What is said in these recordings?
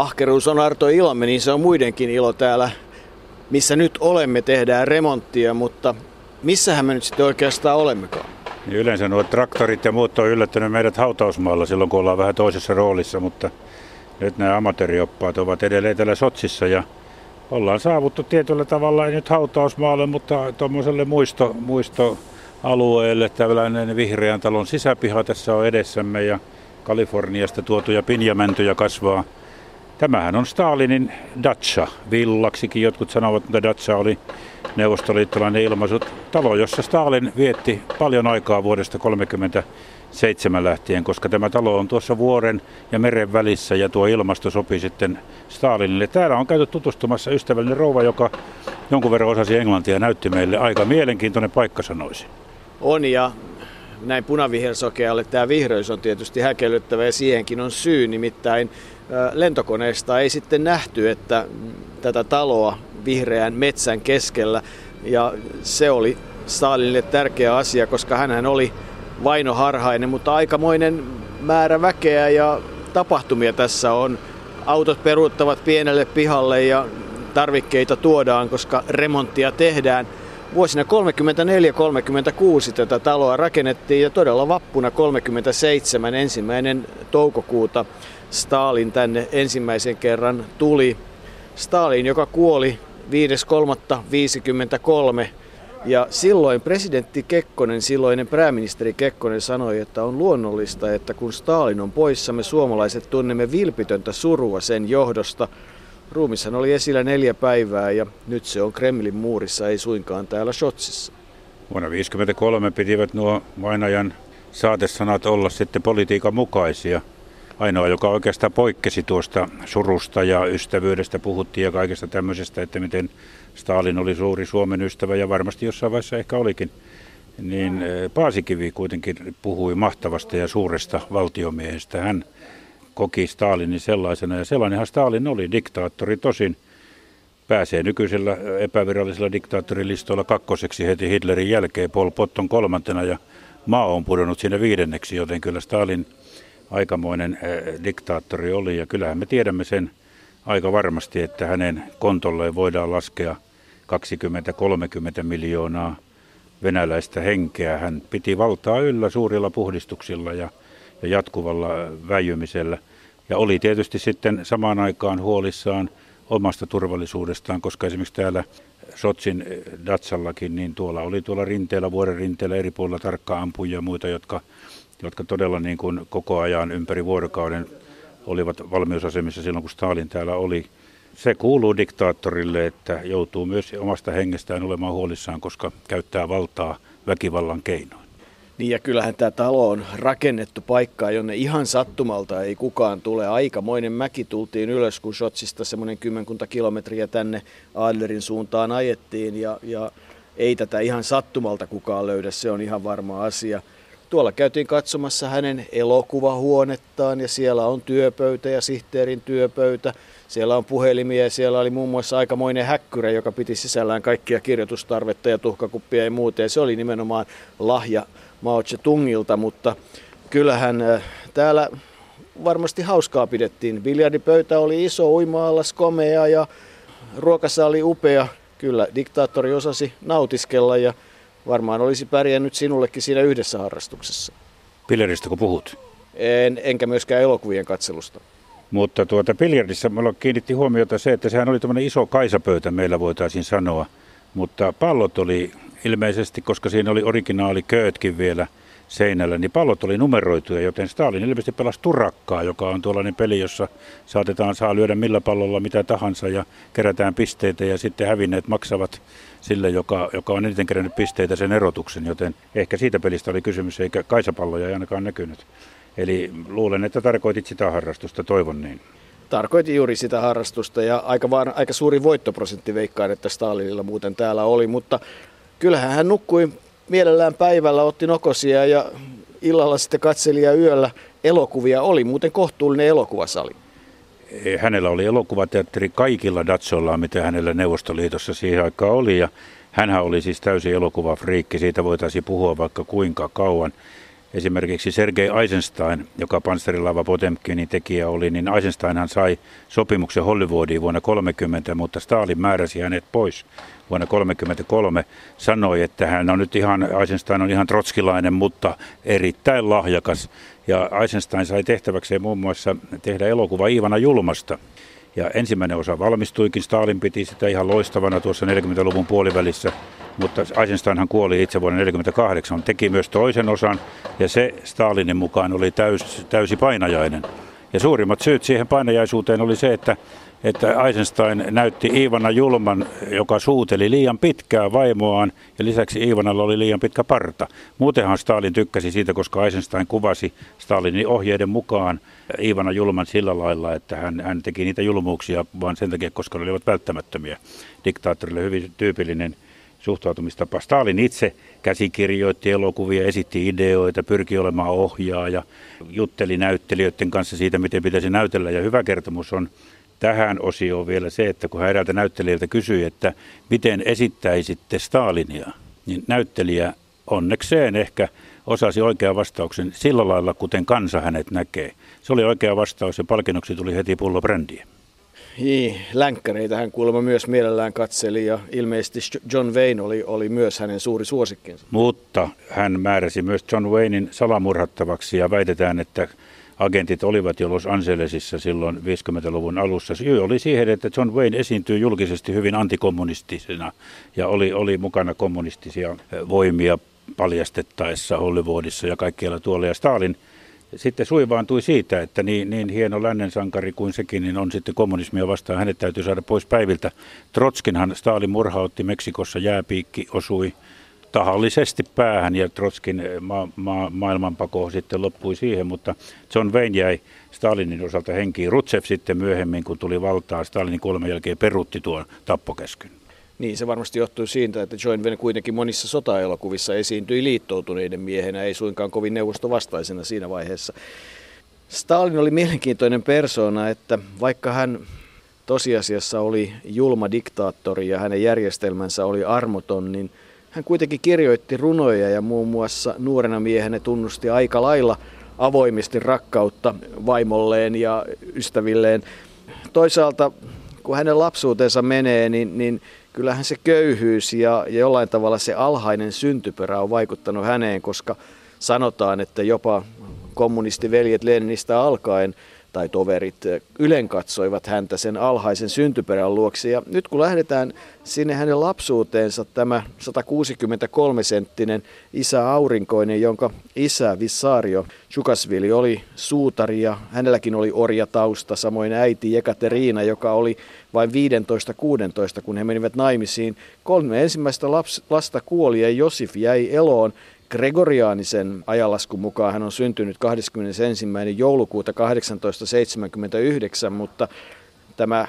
ahkeruus on Arto ilomme, niin se on muidenkin ilo täällä, missä nyt olemme, tehdään remonttia, mutta missähän me nyt sitten oikeastaan olemmekaan? Niin yleensä nuo traktorit ja muut on yllättänyt meidät hautausmaalla silloin, kun ollaan vähän toisessa roolissa, mutta nyt nämä amatöörioppaat ovat edelleen täällä Sotsissa ja ollaan saavuttu tietyllä tavalla, ei nyt hautausmaalle, mutta tuommoiselle muisto, muistoalueelle, tällainen vihreän talon sisäpiha tässä on edessämme ja Kaliforniasta tuotuja pinjamäntyjä kasvaa. Tämähän on Stalinin Dacha. Villaksikin jotkut sanovat, että Dacha oli neuvostoliittolainen ilmaisu. Talo, jossa Stalin vietti paljon aikaa vuodesta 1937 lähtien, koska tämä talo on tuossa vuoren ja meren välissä ja tuo ilmasto sopii sitten Stalinille. Täällä on käyty tutustumassa ystävällinen rouva, joka jonkun verran osasi englantia ja näytti meille aika mielenkiintoinen paikka sanoisi. On ja näin punavihersokealle tämä vihreys on tietysti häkellyttävä ja siihenkin on syy, nimittäin lentokoneesta ei sitten nähty, että tätä taloa vihreän metsän keskellä ja se oli Stalinille tärkeä asia, koska hän oli vainoharhainen, mutta aikamoinen määrä väkeä ja tapahtumia tässä on. Autot peruuttavat pienelle pihalle ja tarvikkeita tuodaan, koska remonttia tehdään. Vuosina 34-36 tätä taloa rakennettiin ja todella vappuna 37 ensimmäinen toukokuuta Stalin tänne ensimmäisen kerran tuli. Stalin, joka kuoli 5.3.53 ja silloin presidentti Kekkonen, silloinen pääministeri Kekkonen sanoi, että on luonnollista, että kun Stalin on poissa, me suomalaiset tunnemme vilpitöntä surua sen johdosta. Ruumishan oli esillä neljä päivää ja nyt se on Kremlin muurissa, ei suinkaan täällä Shotsissa. Vuonna 1953 pitivät nuo vainajan saatesanat olla sitten politiikan mukaisia. Ainoa, joka oikeastaan poikkesi tuosta surusta ja ystävyydestä puhuttiin ja kaikesta tämmöisestä, että miten Stalin oli suuri Suomen ystävä ja varmasti jossain vaiheessa ehkä olikin, niin eh, Paasikivi kuitenkin puhui mahtavasta ja suuresta valtiomiehestä. Hän koki Stalinin sellaisena ja sellainenhan Stalin oli, diktaattori tosin. Pääsee nykyisellä epävirallisella diktaattorilistoilla kakkoseksi heti Hitlerin jälkeen, Pol Potton kolmantena ja maa on pudonnut sinne viidenneksi, joten kyllä Stalin aikamoinen diktaattori oli ja kyllähän me tiedämme sen aika varmasti, että hänen kontolleen voidaan laskea 20-30 miljoonaa venäläistä henkeä. Hän piti valtaa yllä suurilla puhdistuksilla ja, ja jatkuvalla väijymisellä. Ja oli tietysti sitten samaan aikaan huolissaan omasta turvallisuudestaan, koska esimerkiksi täällä Sotsin Datsallakin, niin tuolla oli tuolla rinteellä, vuoren rinteellä eri puolilla tarkka ampuja ja muita, jotka, jotka todella niin kuin koko ajan ympäri vuorokauden olivat valmiusasemissa silloin, kun Stalin täällä oli. Se kuuluu diktaattorille, että joutuu myös omasta hengestään olemaan huolissaan, koska käyttää valtaa väkivallan keinoin. Niin ja kyllähän tämä talo on rakennettu paikkaa, jonne ihan sattumalta ei kukaan tule. Aikamoinen mäki tultiin ylös, kun Shotsista semmoinen kymmenkunta kilometriä tänne Adlerin suuntaan ajettiin ja, ja ei tätä ihan sattumalta kukaan löydä, se on ihan varma asia. Tuolla käytiin katsomassa hänen elokuvahuonettaan ja siellä on työpöytä ja sihteerin työpöytä. Siellä on puhelimia ja siellä oli muun muassa aikamoinen häkkyrä, joka piti sisällään kaikkia kirjoitustarvetta ja tuhkakuppia ja muuta. Ja se oli nimenomaan lahja Mao Tse-tungilta, mutta kyllähän äh, täällä varmasti hauskaa pidettiin. Biljardipöytä oli iso, uima-allas komea ja ruokasali upea. Kyllä diktaattori osasi nautiskella ja varmaan olisi pärjännyt sinullekin siinä yhdessä harrastuksessa. Biljardista kun puhut? En, enkä myöskään elokuvien katselusta. Mutta tuota biljardissa mulla kiinnitti huomiota se, että sehän oli tämmöinen iso kaisapöytä meillä voitaisiin sanoa. Mutta pallot oli ilmeisesti, koska siinä oli originaali köötkin vielä seinällä, niin pallot oli numeroituja, joten Stalin ilmeisesti pelasi turakkaa, joka on tuollainen peli, jossa saatetaan saa lyödä millä pallolla mitä tahansa ja kerätään pisteitä ja sitten hävinneet maksavat sille, joka, joka on eniten kerännyt pisteitä sen erotuksen, joten ehkä siitä pelistä oli kysymys, eikä kaisapalloja ei ainakaan näkynyt. Eli luulen, että tarkoitit sitä harrastusta, toivon niin. Tarkoitin juuri sitä harrastusta ja aika, vaan, aika suuri voittoprosentti veikkaan, että Stalinilla muuten täällä oli, mutta kyllähän hän nukkui mielellään päivällä, otti nokosia ja illalla sitten katseli ja yöllä elokuvia. Oli muuten kohtuullinen elokuvasali. Hänellä oli elokuvateatteri kaikilla Datsolla, mitä hänellä Neuvostoliitossa siihen aikaan oli. Ja hänhän oli siis täysin elokuvafriikki, siitä voitaisiin puhua vaikka kuinka kauan. Esimerkiksi Sergei Eisenstein, joka panssarilava Potemkinin tekijä oli, niin Eisensteinhan sai sopimuksen Hollywoodiin vuonna 30, mutta Stalin määräsi hänet pois vuonna 1933. Sanoi, että hän on nyt ihan, Eisenstein on ihan trotskilainen, mutta erittäin lahjakas. Ja Eisenstein sai tehtäväkseen muun muassa tehdä elokuva Iivana Julmasta. Ja ensimmäinen osa valmistuikin, Stalin piti sitä ihan loistavana tuossa 40-luvun puolivälissä, mutta Eisensteinhan kuoli itse vuonna 1948, teki myös toisen osan, ja se Stalinin mukaan oli täys, täysi painajainen. Ja suurimmat syyt siihen painajaisuuteen oli se, että että Eisenstein näytti Iivana julman, joka suuteli liian pitkää vaimoaan ja lisäksi Iivanalla oli liian pitkä parta. Muutenhan Stalin tykkäsi siitä, koska Eisenstein kuvasi Stalinin ohjeiden mukaan Iivana julman sillä lailla, että hän, hän teki niitä julmuuksia vain sen takia, koska ne olivat välttämättömiä. Diktaattorille hyvin tyypillinen suhtautumistapa. Stalin itse käsikirjoitti elokuvia, esitti ideoita, pyrki olemaan ohjaaja, jutteli näyttelijöiden kanssa siitä, miten pitäisi näytellä. Ja hyvä kertomus on tähän osioon vielä se, että kun hän eräältä näyttelijältä kysyi, että miten esittäisitte Stalinia, niin näyttelijä onnekseen ehkä osasi oikean vastauksen sillä lailla, kuten kansa hänet näkee. Se oli oikea vastaus ja palkinnoksi tuli heti pullo brändiä. Niin, länkkäreitä hän kuulemma myös mielellään katseli ja ilmeisesti John Wayne oli, oli myös hänen suuri suosikkinsa. Mutta hän määräsi myös John Waynein salamurhattavaksi ja väitetään, että agentit olivat jo Los Angelesissa silloin 50-luvun alussa. Syy oli siihen, että John Wayne esiintyi julkisesti hyvin antikommunistisena ja oli, oli mukana kommunistisia voimia paljastettaessa Hollywoodissa ja kaikkialla tuolla. Ja Stalin sitten suivaantui siitä, että niin, niin hieno lännen sankari kuin sekin, niin on sitten kommunismia vastaan. Hänet täytyy saada pois päiviltä. Trotskinhan Stalin murhautti Meksikossa, jääpiikki osui tahallisesti päähän ja Trotskin eh, ma- ma- maailmanpako sitten loppui siihen, mutta John Wayne jäi Stalinin osalta henkiin. Rutsev sitten myöhemmin, kun tuli valtaa, Stalinin kuoleman jälkeen perutti tuon tappokeskyn. Niin, se varmasti johtuu siitä, että John Wayne kuitenkin monissa sotaelokuvissa esiintyi liittoutuneiden miehenä, ei suinkaan kovin neuvostovastaisena siinä vaiheessa. Stalin oli mielenkiintoinen persona, että vaikka hän tosiasiassa oli julma diktaattori ja hänen järjestelmänsä oli armoton, niin – hän kuitenkin kirjoitti runoja ja muun muassa nuorena miehenä tunnusti aika lailla avoimesti rakkautta vaimolleen ja ystävilleen. Toisaalta kun hänen lapsuutensa menee, niin, niin kyllähän se köyhyys ja, ja jollain tavalla se alhainen syntyperä on vaikuttanut häneen, koska sanotaan, että jopa kommunistiveljet Leninistä alkaen – tai toverit eh, ylen katsoivat häntä sen alhaisen syntyperän luoksi. Ja nyt kun lähdetään sinne hänen lapsuuteensa, tämä 163-senttinen isä Aurinkoinen, jonka isä Vissario Chukasvili oli suutari ja hänelläkin oli orjatausta, samoin äiti Jekateriina, joka oli vain 15-16, kun he menivät naimisiin. Kolme ensimmäistä lasta kuoli ja Josif jäi eloon Gregoriaanisen ajanlaskun mukaan hän on syntynyt 21. joulukuuta 1879, mutta tämä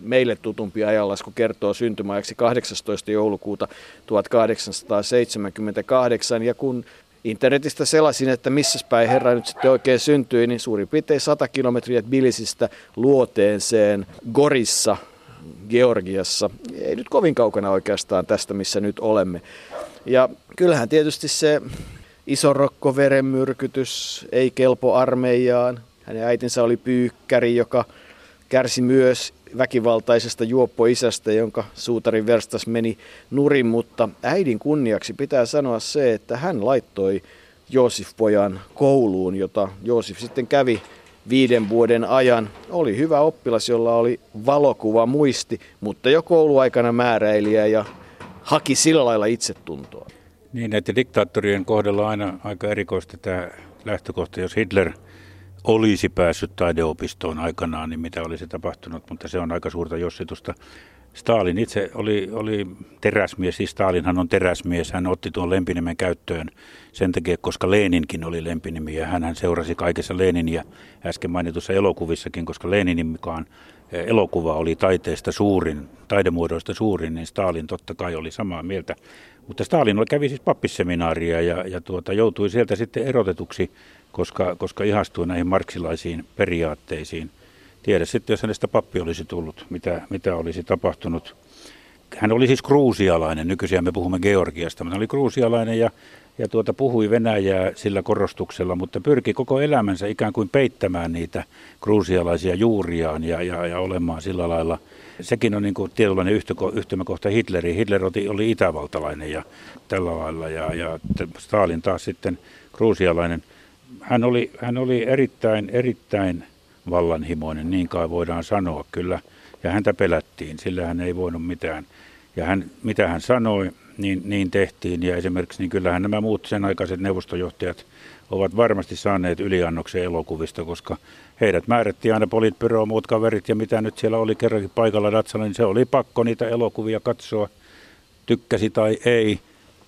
meille tutumpi ajanlasku kertoo syntymäajaksi 18. joulukuuta 1878. Ja kun internetistä selasin, että missä päin herra nyt sitten oikein syntyi, niin suurin piirtein 100 kilometriä Bilisistä luoteenseen Gorissa, Georgiassa. Ei nyt kovin kaukana oikeastaan tästä, missä nyt olemme. Ja kyllähän tietysti se iso rokkoverenmyrkytys ei kelpo armeijaan. Hänen äitinsä oli pyykkäri, joka kärsi myös väkivaltaisesta juoppoisästä, jonka suutarin verstas meni nurin, mutta äidin kunniaksi pitää sanoa se, että hän laittoi Joosif-pojan kouluun, jota Joosif sitten kävi viiden vuoden ajan. Oli hyvä oppilas, jolla oli valokuva muisti, mutta jo kouluaikana määräilijä ja haki sillä lailla itsetuntoa. Niin, että diktaattorien kohdalla on aina aika erikoista tämä lähtökohta, jos Hitler olisi päässyt taideopistoon aikanaan, niin mitä olisi tapahtunut, mutta se on aika suurta jossitusta. Stalin itse oli, oli teräsmies, siis Stalinhan on teräsmies, hän otti tuon lempinimen käyttöön sen takia, koska Leninkin oli lempinimi ja hän seurasi kaikessa Leninia äsken mainitussa elokuvissakin, koska Leninin mukaan elokuva oli taiteesta suurin, taidemuodoista suurin, niin Stalin totta kai oli samaa mieltä. Mutta Stalin kävi siis pappisseminaaria ja, ja tuota, joutui sieltä sitten erotetuksi, koska, koska ihastui näihin marksilaisiin periaatteisiin. Tiedä sitten, jos hänestä pappi olisi tullut, mitä, mitä olisi tapahtunut. Hän oli siis kruusialainen, nykyisiä me puhumme Georgiasta, mutta hän oli kruusialainen ja ja tuota, puhui Venäjää sillä korostuksella, mutta pyrki koko elämänsä ikään kuin peittämään niitä kruusialaisia juuriaan ja, ja, ja olemaan sillä lailla. Sekin on niin kuin tietynlainen yhtymäkohta Hitleriin. Hitler oli itävaltalainen ja tällä lailla ja, ja Stalin taas sitten kruusialainen. Hän oli, hän oli erittäin, erittäin vallanhimoinen, niin kai voidaan sanoa kyllä. Ja häntä pelättiin, sillä hän ei voinut mitään. Ja hän, mitä hän sanoi, niin, niin tehtiin. Ja esimerkiksi niin kyllähän nämä muut sen aikaiset neuvostojohtajat ovat varmasti saaneet yliannoksen elokuvista, koska heidät määrättiin aina politbyro, muut kaverit ja mitä nyt siellä oli kerrankin paikalla Datsalla, niin se oli pakko niitä elokuvia katsoa, tykkäsi tai ei.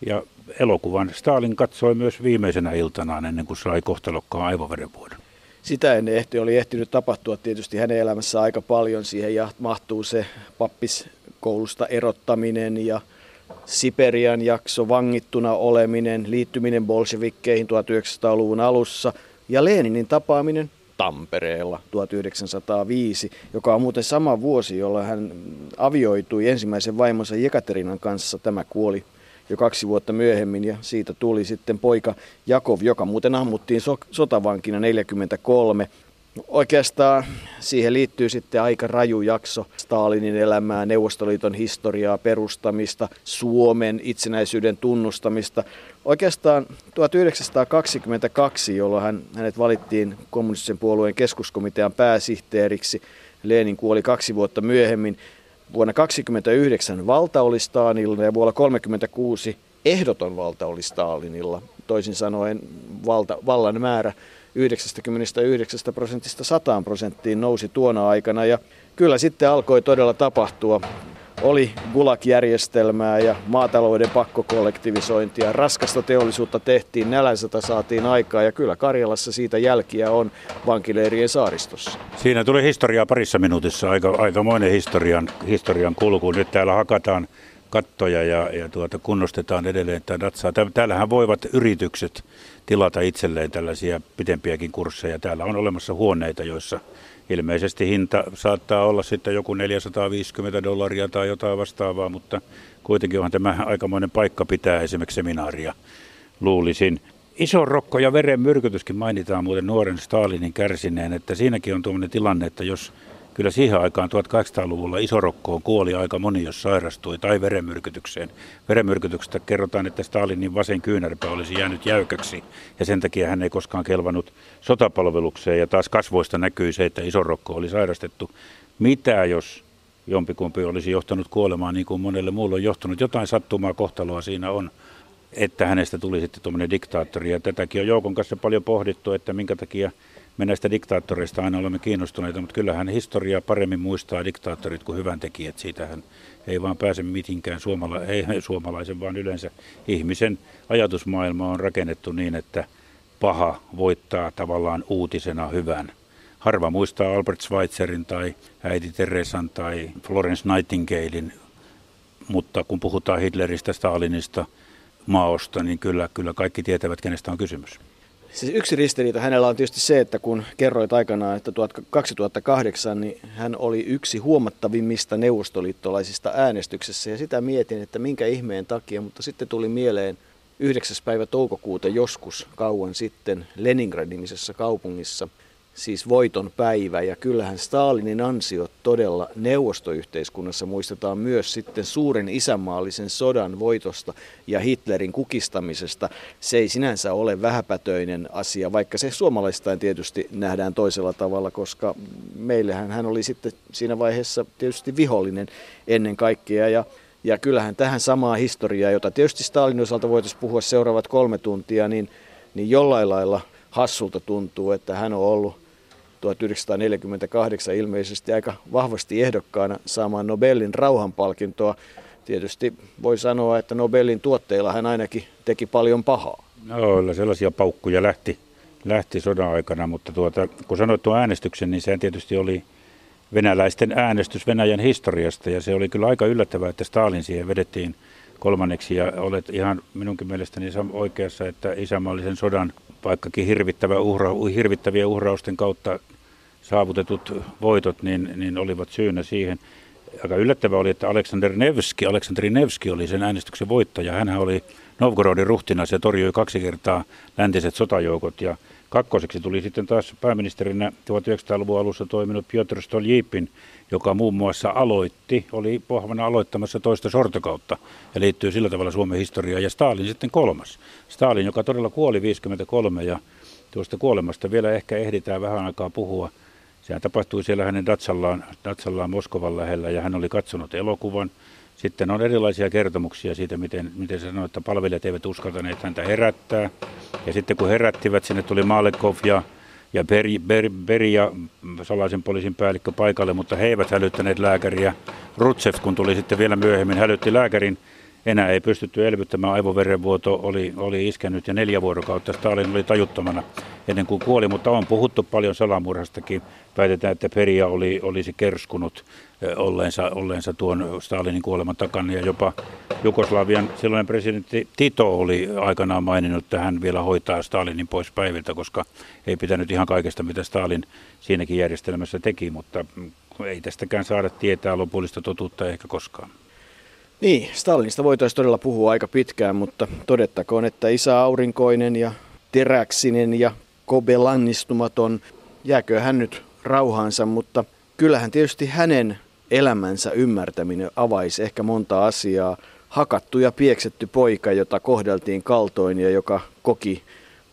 Ja elokuvan Stalin katsoi myös viimeisenä iltanaan ennen kuin sai kohtalokkaan aivoverenvuodon. Sitä ennen ehti, oli ehtinyt tapahtua tietysti hänen elämässä aika paljon. Siihen ja mahtuu se pappiskoulusta erottaminen ja Siperian jakso, vangittuna oleminen, liittyminen bolshevikkeihin 1900-luvun alussa ja Leninin tapaaminen Tampereella 1905, joka on muuten sama vuosi, jolloin hän avioitui ensimmäisen vaimonsa Jekaterinan kanssa. Tämä kuoli jo kaksi vuotta myöhemmin ja siitä tuli sitten poika Jakov, joka muuten ammuttiin so- sotavankina 43. Oikeastaan siihen liittyy sitten aika raju jakso Stalinin elämää, Neuvostoliiton historiaa, perustamista, Suomen itsenäisyyden tunnustamista. Oikeastaan 1922, jolloin hän, hänet valittiin kommunistisen puolueen keskuskomitean pääsihteeriksi, Lenin kuoli kaksi vuotta myöhemmin. Vuonna 1929 valta oli Stalinilla ja vuonna 1936 ehdoton valta oli Stalinilla. Toisin sanoen valta, vallan määrä 99 prosentista 100 prosenttiin nousi tuona aikana ja kyllä sitten alkoi todella tapahtua. Oli Gulag-järjestelmää ja maatalouden pakkokollektivisointia, raskasta teollisuutta tehtiin, nälänsata saatiin aikaa ja kyllä Karjalassa siitä jälkiä on vankileirien saaristossa. Siinä tuli historiaa parissa minuutissa, aika, aikamoinen historian, historian kulku. Nyt täällä hakataan kattoja ja, ja tuota, kunnostetaan edelleen tätä datsaa. Täällähän voivat yritykset tilata itselleen tällaisia pitempiäkin kursseja. Täällä on olemassa huoneita, joissa ilmeisesti hinta saattaa olla sitten joku 450 dollaria tai jotain vastaavaa, mutta kuitenkin onhan tämä aikamoinen paikka pitää esimerkiksi seminaaria, luulisin. Iso rokko ja veren myrkytyskin mainitaan muuten nuoren Stalinin kärsineen, että siinäkin on tuommoinen tilanne, että jos kyllä siihen aikaan 1800-luvulla isorokkoon kuoli aika moni, jos sairastui, tai verenmyrkytykseen. Verenmyrkytyksestä kerrotaan, että Stalinin vasen kyynärpä olisi jäänyt jäykäksi, ja sen takia hän ei koskaan kelvannut sotapalvelukseen, ja taas kasvoista näkyy se, että isorokko oli sairastettu. Mitä jos jompikumpi olisi johtanut kuolemaan niin kuin monelle muulle on johtanut? Jotain sattumaa kohtaloa siinä on että hänestä tuli sitten tuommoinen diktaattori. Ja tätäkin on Joukon kanssa paljon pohdittu, että minkä takia me näistä diktaattoreista aina olemme kiinnostuneita, mutta kyllähän historiaa paremmin muistaa diktaattorit kuin hyvän tekijät. Siitähän ei vaan pääse mitinkään suomala- ei suomalaisen, vaan yleensä ihmisen ajatusmaailma on rakennettu niin, että paha voittaa tavallaan uutisena hyvän. Harva muistaa Albert Schweitzerin tai äiti Teresan tai Florence Nightingalein, mutta kun puhutaan Hitleristä, Stalinista, Maosta, niin kyllä, kyllä kaikki tietävät, kenestä on kysymys. Siis yksi ristiriita hänellä on tietysti se, että kun kerroit aikanaan, että 2008, niin hän oli yksi huomattavimmista neuvostoliittolaisista äänestyksessä. Ja sitä mietin, että minkä ihmeen takia, mutta sitten tuli mieleen 9. päivä toukokuuta joskus kauan sitten Leningradin kaupungissa – siis voiton päivä. Ja kyllähän Stalinin ansiot todella neuvostoyhteiskunnassa muistetaan myös sitten suuren isänmaallisen sodan voitosta ja Hitlerin kukistamisesta. Se ei sinänsä ole vähäpätöinen asia, vaikka se suomalaistain tietysti nähdään toisella tavalla, koska meillähän hän oli sitten siinä vaiheessa tietysti vihollinen ennen kaikkea. Ja ja kyllähän tähän samaa historiaa, jota tietysti Stalinin osalta voitaisiin puhua seuraavat kolme tuntia, niin, niin jollain lailla hassulta tuntuu, että hän on ollut 1948 ilmeisesti aika vahvasti ehdokkaana saamaan Nobelin rauhanpalkintoa. Tietysti voi sanoa, että Nobelin tuotteilla hän ainakin teki paljon pahaa. No, sellaisia paukkuja lähti, lähti sodan aikana, mutta tuota, kun sanoit tuon äänestyksen, niin sehän tietysti oli venäläisten äänestys Venäjän historiasta, ja se oli kyllä aika yllättävää, että Stalin siihen vedettiin kolmanneksi, ja olet ihan minunkin mielestäni oikeassa, että isämaallisen sodan vaikkakin hirvittävä uhra, hirvittäviä uhrausten kautta saavutetut voitot niin, niin olivat syynä siihen. Aika yllättävää oli, että Aleksander Nevski, Aleksandri Nevski oli sen äänestyksen voittaja. Hän oli Novgorodin ruhtinas ja torjui kaksi kertaa läntiset sotajoukot. Ja kakkoseksi tuli sitten taas pääministerinä 1900-luvun alussa toiminut Piotr Stoljipin, joka muun muassa aloitti, oli pohvana aloittamassa toista sortokautta ja liittyy sillä tavalla Suomen historiaan. Ja Stalin sitten kolmas. Stalin, joka todella kuoli 53 ja tuosta kuolemasta vielä ehkä ehditään vähän aikaa puhua. Sehän tapahtui siellä hänen Datsallaan, Datsallaan Moskovan lähellä ja hän oli katsonut elokuvan. Sitten on erilaisia kertomuksia siitä, miten, miten sanoi, että palvelijat eivät uskaltaneet häntä herättää. Ja sitten kun herättivät, sinne tuli Malekov ja, ja Beri, Beri, Beri ja salaisen poliisin päällikkö paikalle, mutta he eivät hälyttäneet lääkäriä. Rutsev, kun tuli sitten vielä myöhemmin, hälytti lääkärin enää ei pystytty elvyttämään, aivoverenvuoto oli, oli iskenyt ja neljä vuorokautta Stalin oli tajuttomana ennen kuin kuoli, mutta on puhuttu paljon salamurhastakin. Väitetään, että Peria oli, olisi kerskunut olleensa, olleensa tuon Stalinin kuoleman takana ja jopa Jugoslavian silloinen presidentti Tito oli aikanaan maininnut, että hän vielä hoitaa Stalinin pois päiviltä, koska ei pitänyt ihan kaikesta, mitä Stalin siinäkin järjestelmässä teki, mutta ei tästäkään saada tietää lopullista totuutta ehkä koskaan. Niin, Stalinista voitaisiin todella puhua aika pitkään, mutta todettakoon, että isä aurinkoinen ja teräksinen ja kobelannistumaton, jääkö hän nyt rauhaansa, mutta kyllähän tietysti hänen elämänsä ymmärtäminen avaisi ehkä monta asiaa. Hakattu ja pieksetty poika, jota kohdeltiin kaltoin ja joka koki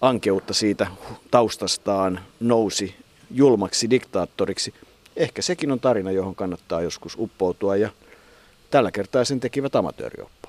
ankeutta siitä taustastaan, nousi julmaksi diktaattoriksi. Ehkä sekin on tarina, johon kannattaa joskus uppoutua ja Tällä kertaa sen tekivät amatöörioppaat.